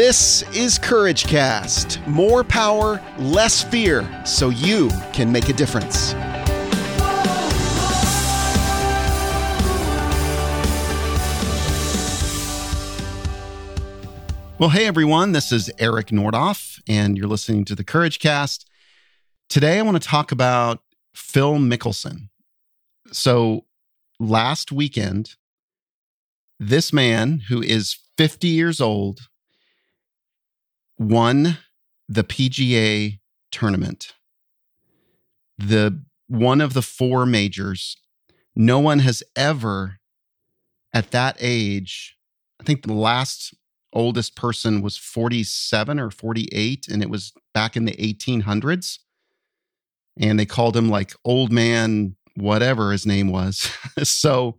This is Courage Cast. More power, less fear, so you can make a difference. Well, hey everyone, this is Eric Nordhoff, and you're listening to the Courage Cast. Today I want to talk about Phil Mickelson. So, last weekend, this man who is 50 years old won the PGA tournament. The one of the four majors. No one has ever at that age, I think the last oldest person was 47 or 48 and it was back in the 1800s and they called him like old man whatever his name was so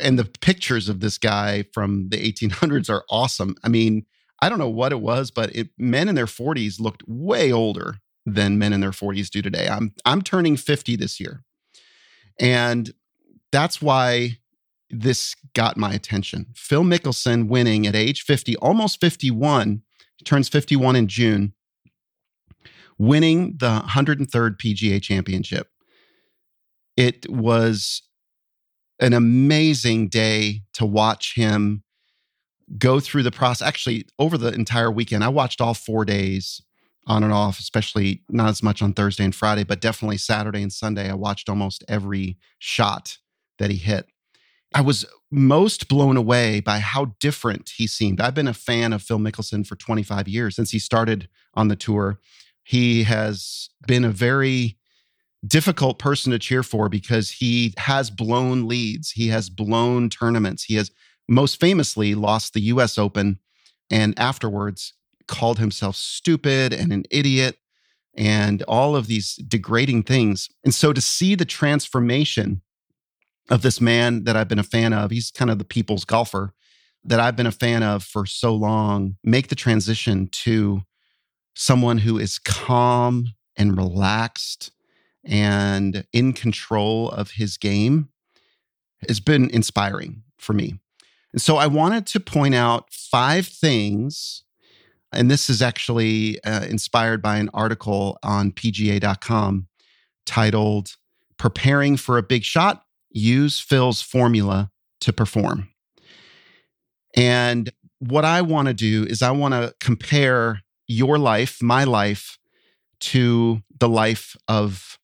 and the pictures of this guy from the 1800s are awesome i mean i don't know what it was but it, men in their 40s looked way older than men in their 40s do today i'm i'm turning 50 this year and that's why this got my attention. Phil Mickelson winning at age 50, almost 51, turns 51 in June, winning the 103rd PGA championship. It was an amazing day to watch him go through the process. Actually, over the entire weekend, I watched all four days on and off, especially not as much on Thursday and Friday, but definitely Saturday and Sunday. I watched almost every shot that he hit. I was most blown away by how different he seemed. I've been a fan of Phil Mickelson for 25 years since he started on the tour. He has been a very difficult person to cheer for because he has blown leads, he has blown tournaments. He has most famously lost the US Open and afterwards called himself stupid and an idiot and all of these degrading things. And so to see the transformation of this man that I've been a fan of. He's kind of the people's golfer that I've been a fan of for so long. Make the transition to someone who is calm and relaxed and in control of his game has been inspiring for me. And so I wanted to point out five things. And this is actually uh, inspired by an article on PGA.com titled Preparing for a Big Shot use Phil's formula to perform. And what I want to do is I want to compare your life, my life, to the life of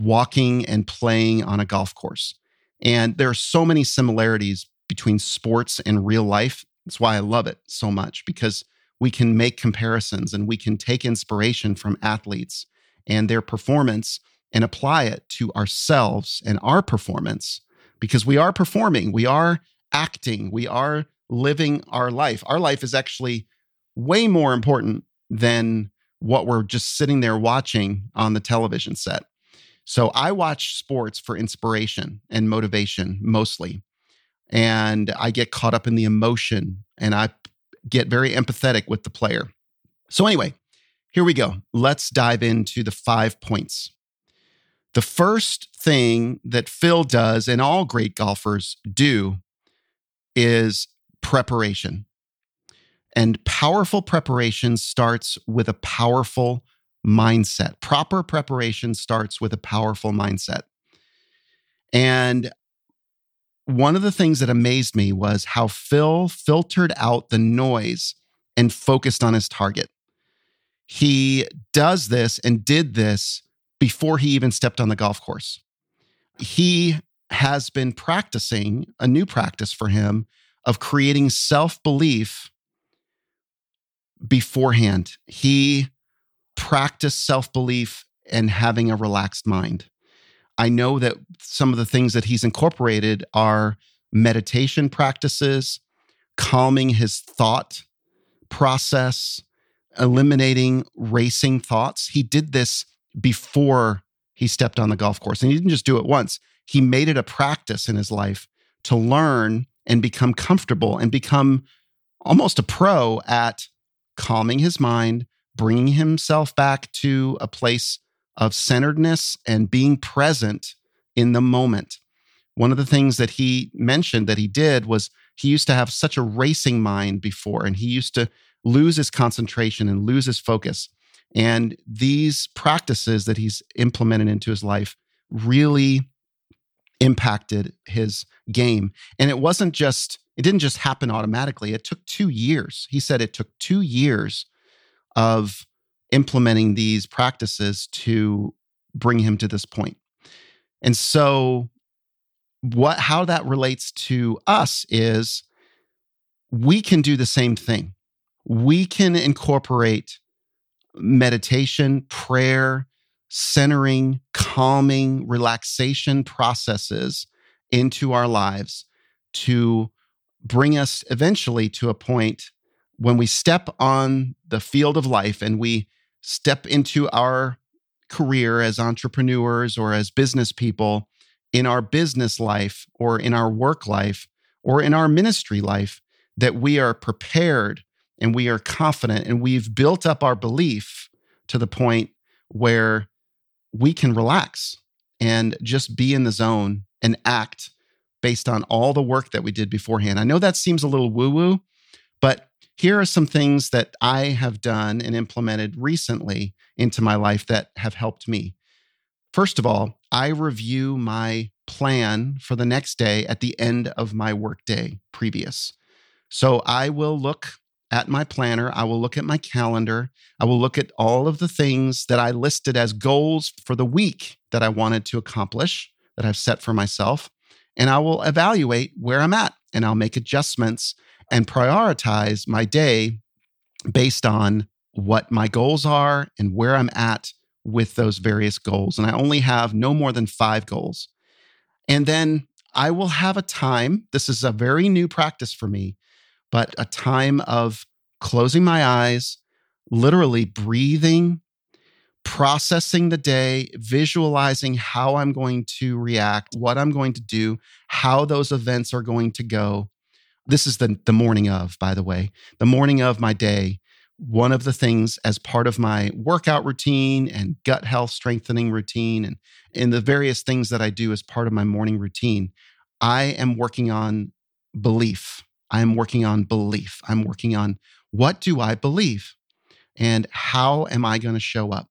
walking and playing on a golf course. And there are so many similarities between sports and real life. That's why I love it so much because we can make comparisons and we can take inspiration from athletes and their performance and apply it to ourselves and our performance because we are performing, we are acting, we are living our life. Our life is actually way more important than what we're just sitting there watching on the television set. So I watch sports for inspiration and motivation mostly. And I get caught up in the emotion and I get very empathetic with the player. So, anyway, here we go. Let's dive into the five points. The first thing that Phil does and all great golfers do is preparation. And powerful preparation starts with a powerful mindset. Proper preparation starts with a powerful mindset. And one of the things that amazed me was how Phil filtered out the noise and focused on his target. He does this and did this before he even stepped on the golf course. He has been practicing a new practice for him of creating self belief beforehand. He practiced self belief and having a relaxed mind. I know that some of the things that he's incorporated are meditation practices, calming his thought process, eliminating racing thoughts. He did this before he stepped on the golf course. And he didn't just do it once, he made it a practice in his life to learn and become comfortable and become almost a pro at calming his mind, bringing himself back to a place of centeredness and being present in the moment. one of the things that he mentioned that he did was he used to have such a racing mind before, and he used to lose his concentration and lose his focus. And these practices that he's implemented into his life really impacted his game. And it wasn't just, it didn't just happen automatically. It took two years. He said it took two years of implementing these practices to bring him to this point. And so what how that relates to us is we can do the same thing. We can incorporate meditation, prayer, centering, calming, relaxation processes into our lives to bring us eventually to a point when we step on the field of life and we step into our career as entrepreneurs or as business people in our business life or in our work life or in our ministry life that we are prepared and we are confident and we've built up our belief to the point where we can relax and just be in the zone and act based on all the work that we did beforehand. I know that seems a little woo woo, but here are some things that I have done and implemented recently into my life that have helped me. First of all, I review my plan for the next day at the end of my workday previous. So I will look at my planner, I will look at my calendar, I will look at all of the things that I listed as goals for the week that I wanted to accomplish, that I've set for myself, and I will evaluate where I'm at and I'll make adjustments and prioritize my day based on what my goals are and where I'm at with those various goals. And I only have no more than five goals. And then I will have a time. This is a very new practice for me, but a time of closing my eyes, literally breathing, processing the day, visualizing how I'm going to react, what I'm going to do, how those events are going to go. This is the, the morning of, by the way, the morning of my day one of the things as part of my workout routine and gut health strengthening routine and in the various things that I do as part of my morning routine, I am working on belief. I am working on belief. I'm working on what do I believe and how am I going to show up?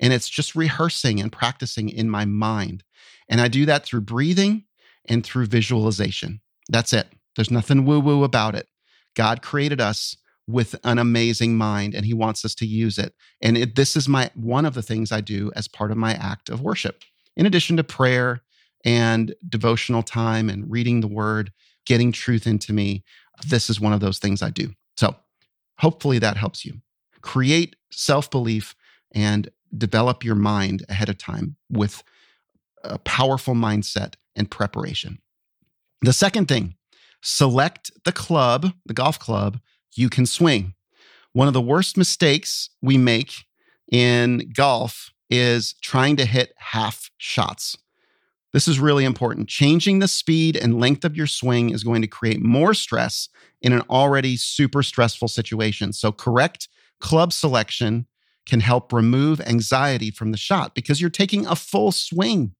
And it's just rehearsing and practicing in my mind. And I do that through breathing and through visualization. That's it. There's nothing woo woo about it. God created us with an amazing mind and he wants us to use it. And it, this is my one of the things I do as part of my act of worship. In addition to prayer and devotional time and reading the word, getting truth into me, this is one of those things I do. So, hopefully that helps you. Create self-belief and develop your mind ahead of time with a powerful mindset and preparation. The second thing, select the club, the golf club you can swing. One of the worst mistakes we make in golf is trying to hit half shots. This is really important. Changing the speed and length of your swing is going to create more stress in an already super stressful situation. So, correct club selection can help remove anxiety from the shot because you're taking a full swing.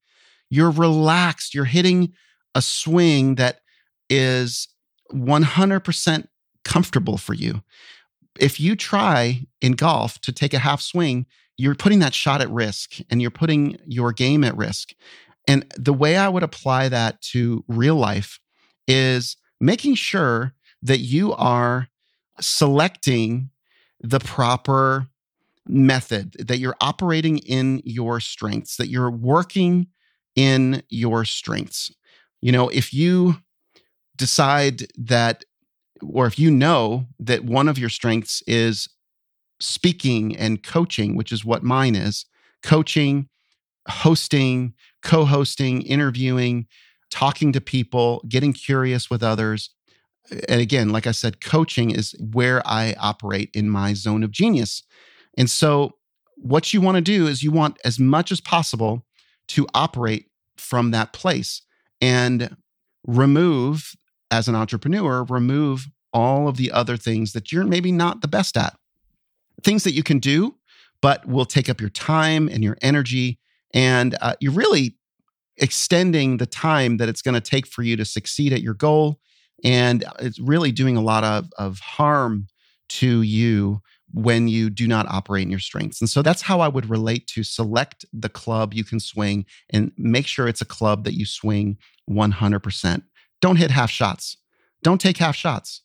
You're relaxed. You're hitting a swing that is 100% comfortable for you. If you try in golf to take a half swing, you're putting that shot at risk and you're putting your game at risk. And the way I would apply that to real life is making sure that you are selecting the proper method, that you're operating in your strengths, that you're working in your strengths. You know, if you decide that or if you know that one of your strengths is speaking and coaching, which is what mine is coaching, hosting, co hosting, interviewing, talking to people, getting curious with others. And again, like I said, coaching is where I operate in my zone of genius. And so, what you want to do is you want as much as possible to operate from that place and remove as an entrepreneur, remove all of the other things that you're maybe not the best at. Things that you can do, but will take up your time and your energy. And uh, you really, extending the time that it's going to take for you to succeed at your goal. And it's really doing a lot of, of harm to you when you do not operate in your strengths. And so that's how I would relate to select the club you can swing and make sure it's a club that you swing 100%. Don't hit half shots. Don't take half shots.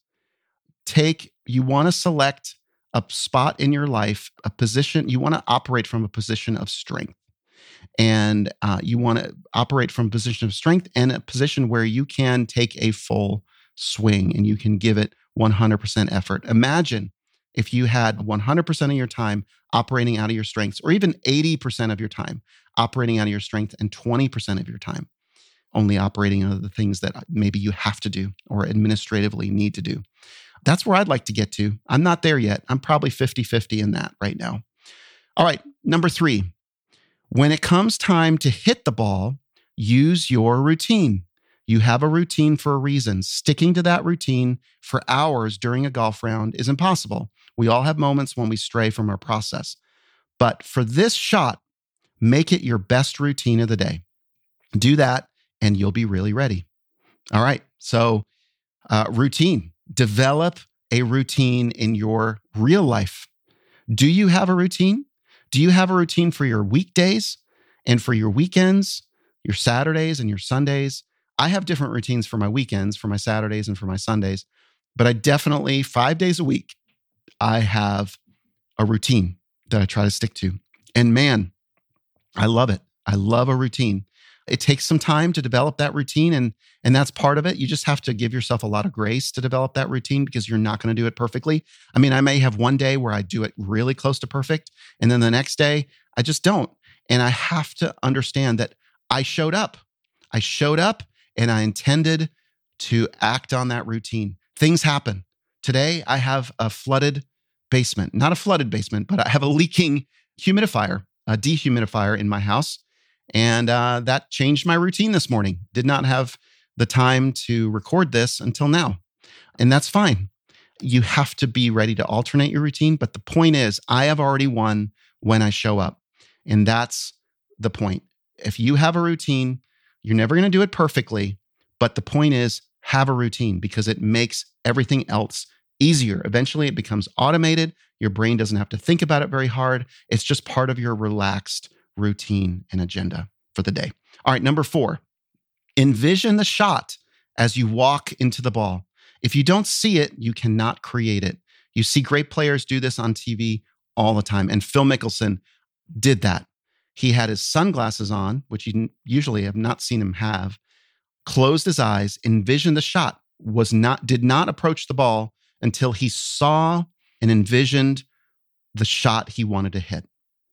Take, you want to select a spot in your life, a position, you want to operate from a position of strength. And uh, you want to operate from a position of strength and a position where you can take a full swing and you can give it 100% effort. Imagine if you had 100% of your time operating out of your strengths, or even 80% of your time operating out of your strength, and 20% of your time only operating out of the things that maybe you have to do or administratively need to do. That's where I'd like to get to. I'm not there yet. I'm probably 50 50 in that right now. All right, number three, when it comes time to hit the ball, use your routine. You have a routine for a reason. Sticking to that routine for hours during a golf round is impossible. We all have moments when we stray from our process. But for this shot, make it your best routine of the day. Do that, and you'll be really ready. All right. So, uh, routine, develop a routine in your real life. Do you have a routine? Do you have a routine for your weekdays and for your weekends, your Saturdays and your Sundays? I have different routines for my weekends, for my Saturdays, and for my Sundays, but I definitely, five days a week, I have a routine that I try to stick to. And man, I love it. I love a routine. It takes some time to develop that routine and and that's part of it. You just have to give yourself a lot of grace to develop that routine because you're not going to do it perfectly. I mean, I may have one day where I do it really close to perfect and then the next day I just don't. And I have to understand that I showed up. I showed up and I intended to act on that routine. Things happen. Today I have a flooded basement, not a flooded basement, but I have a leaking humidifier, a dehumidifier in my house. And uh, that changed my routine this morning. Did not have the time to record this until now. And that's fine. You have to be ready to alternate your routine. But the point is, I have already won when I show up. And that's the point. If you have a routine, you're never going to do it perfectly. But the point is, have a routine because it makes everything else easier. Eventually, it becomes automated. Your brain doesn't have to think about it very hard. It's just part of your relaxed routine and agenda for the day. All right, number four, envision the shot as you walk into the ball. If you don't see it, you cannot create it. You see great players do this on TV all the time. And Phil Mickelson did that. He had his sunglasses on, which you usually have not seen him have, closed his eyes, envisioned the shot, was not did not approach the ball until he saw and envisioned the shot he wanted to hit.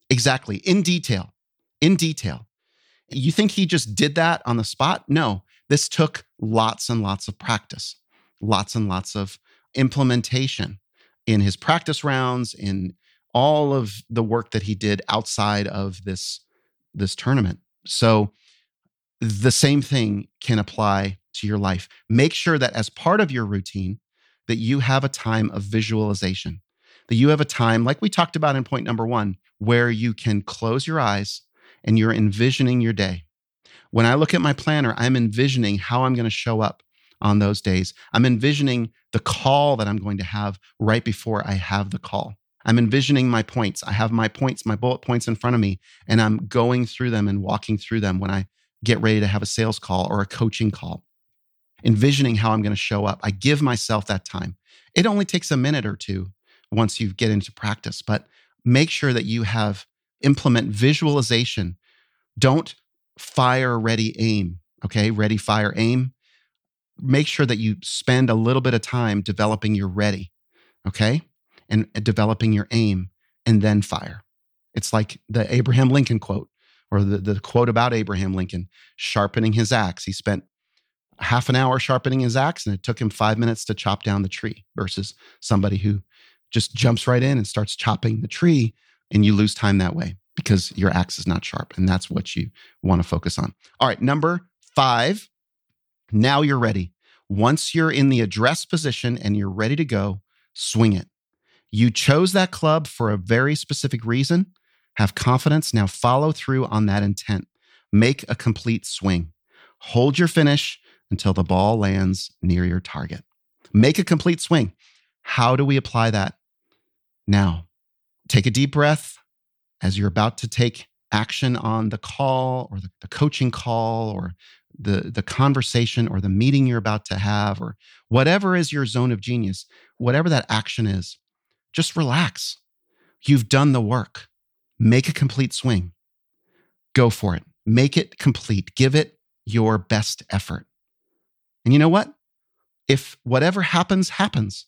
Exactly, in detail. In detail. You think he just did that on the spot? No, this took lots and lots of practice, lots and lots of implementation in his practice rounds, in all of the work that he did outside of this, this tournament. So the same thing can apply to your life. Make sure that as part of your routine, that you have a time of visualization, that you have a time, like we talked about in point number one, where you can close your eyes and you're envisioning your day. When I look at my planner, I'm envisioning how I'm going to show up on those days. I'm envisioning the call that I'm going to have right before I have the call. I'm envisioning my points. I have my points, my bullet points in front of me, and I'm going through them and walking through them when I get ready to have a sales call or a coaching call envisioning how I'm going to show up. I give myself that time. It only takes a minute or two once you get into practice, but make sure that you have implement visualization. Don't fire, ready, aim. Okay. Ready, fire, aim. Make sure that you spend a little bit of time developing your ready. Okay. And developing your aim and then fire. It's like the Abraham Lincoln quote or the, the quote about Abraham Lincoln sharpening his axe. He spent half an hour sharpening his axe and it took him five minutes to chop down the tree versus somebody who just jumps right in and starts chopping the tree and you lose time that way because your axe is not sharp and that's what you want to focus on all right number five now you're ready once you're in the address position and you're ready to go swing it you chose that club for a very specific reason have confidence now follow through on that intent Make a complete swing. Hold your finish until the ball lands near your target. Make a complete swing. How do we apply that? Now, take a deep breath as you're about to take action on the call or the, coaching call or the, the conversation or the meeting you're about to have or whatever is your zone of genius, whatever that action is, just relax. You've done the work. Make a complete swing. Go for it. Make it complete. Give it your best effort. And you know what? If whatever happens, happens,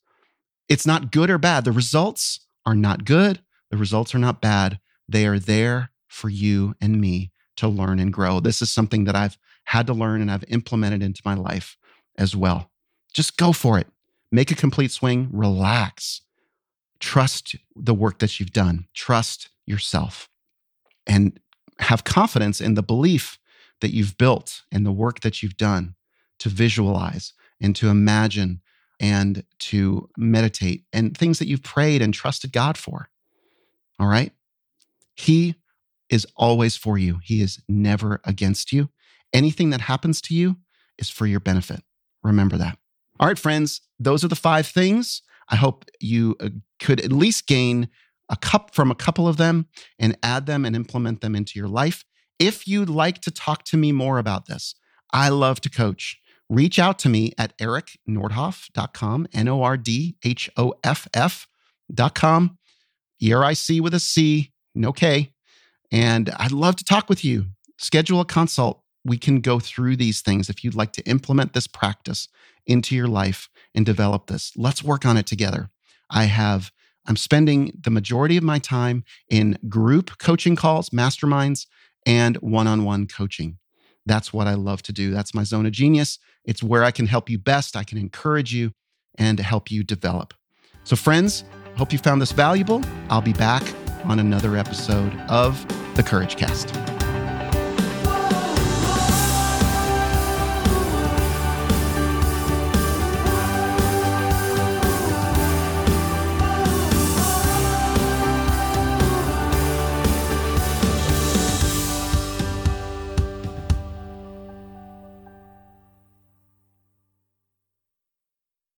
it's not good or bad. The results are not good. The results are not bad. They are there for you and me to learn and grow. This is something that I've had to learn and I've implemented into my life as well. Just go for it. Make a complete swing, relax. Trust the work that you've done, trust yourself, and have confidence in the belief that you've built and the work that you've done to visualize and to imagine and to meditate and things that you've prayed and trusted God for. All right? He is always for you, He is never against you. Anything that happens to you is for your benefit. Remember that. All right, friends, those are the five things. I hope you uh, could at least gain a cup from a couple of them and add them and implement them into your life. If you'd like to talk to me more about this, I love to coach. Reach out to me at ericnordhoff.com, N O R D H O F F.com, E R I C with a C, no K. And I'd love to talk with you. Schedule a consult we can go through these things if you'd like to implement this practice into your life and develop this. Let's work on it together. I have I'm spending the majority of my time in group coaching calls, masterminds, and one-on-one coaching. That's what I love to do. That's my zone of genius. It's where I can help you best. I can encourage you and help you develop. So friends, hope you found this valuable. I'll be back on another episode of the Courage Cast.